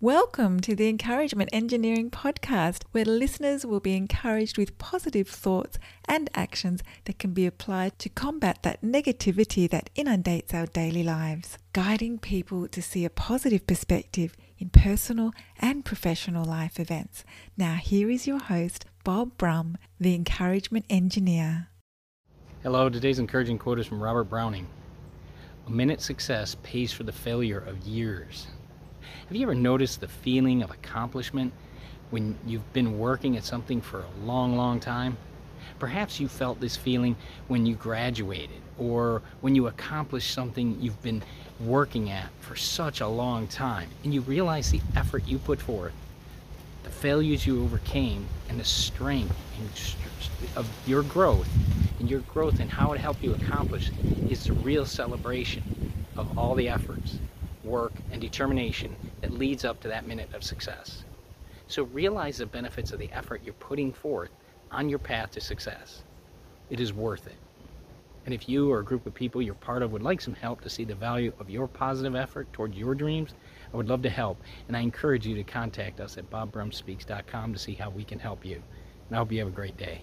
Welcome to the Encouragement Engineering Podcast, where listeners will be encouraged with positive thoughts and actions that can be applied to combat that negativity that inundates our daily lives, guiding people to see a positive perspective in personal and professional life events. Now, here is your host, Bob Brumm, the Encouragement Engineer. Hello, today's encouraging quote is from Robert Browning A minute's success pays for the failure of years. Have you ever noticed the feeling of accomplishment when you've been working at something for a long, long time? Perhaps you felt this feeling when you graduated or when you accomplished something you've been working at for such a long time and you realize the effort you put forth, the failures you overcame, and the strength of your growth and your growth and how it helped you accomplish is the real celebration of all the efforts work, and determination that leads up to that minute of success. So realize the benefits of the effort you're putting forth on your path to success. It is worth it. And if you or a group of people you're part of would like some help to see the value of your positive effort toward your dreams, I would love to help. And I encourage you to contact us at bobbrummspeaks.com to see how we can help you. And I hope you have a great day.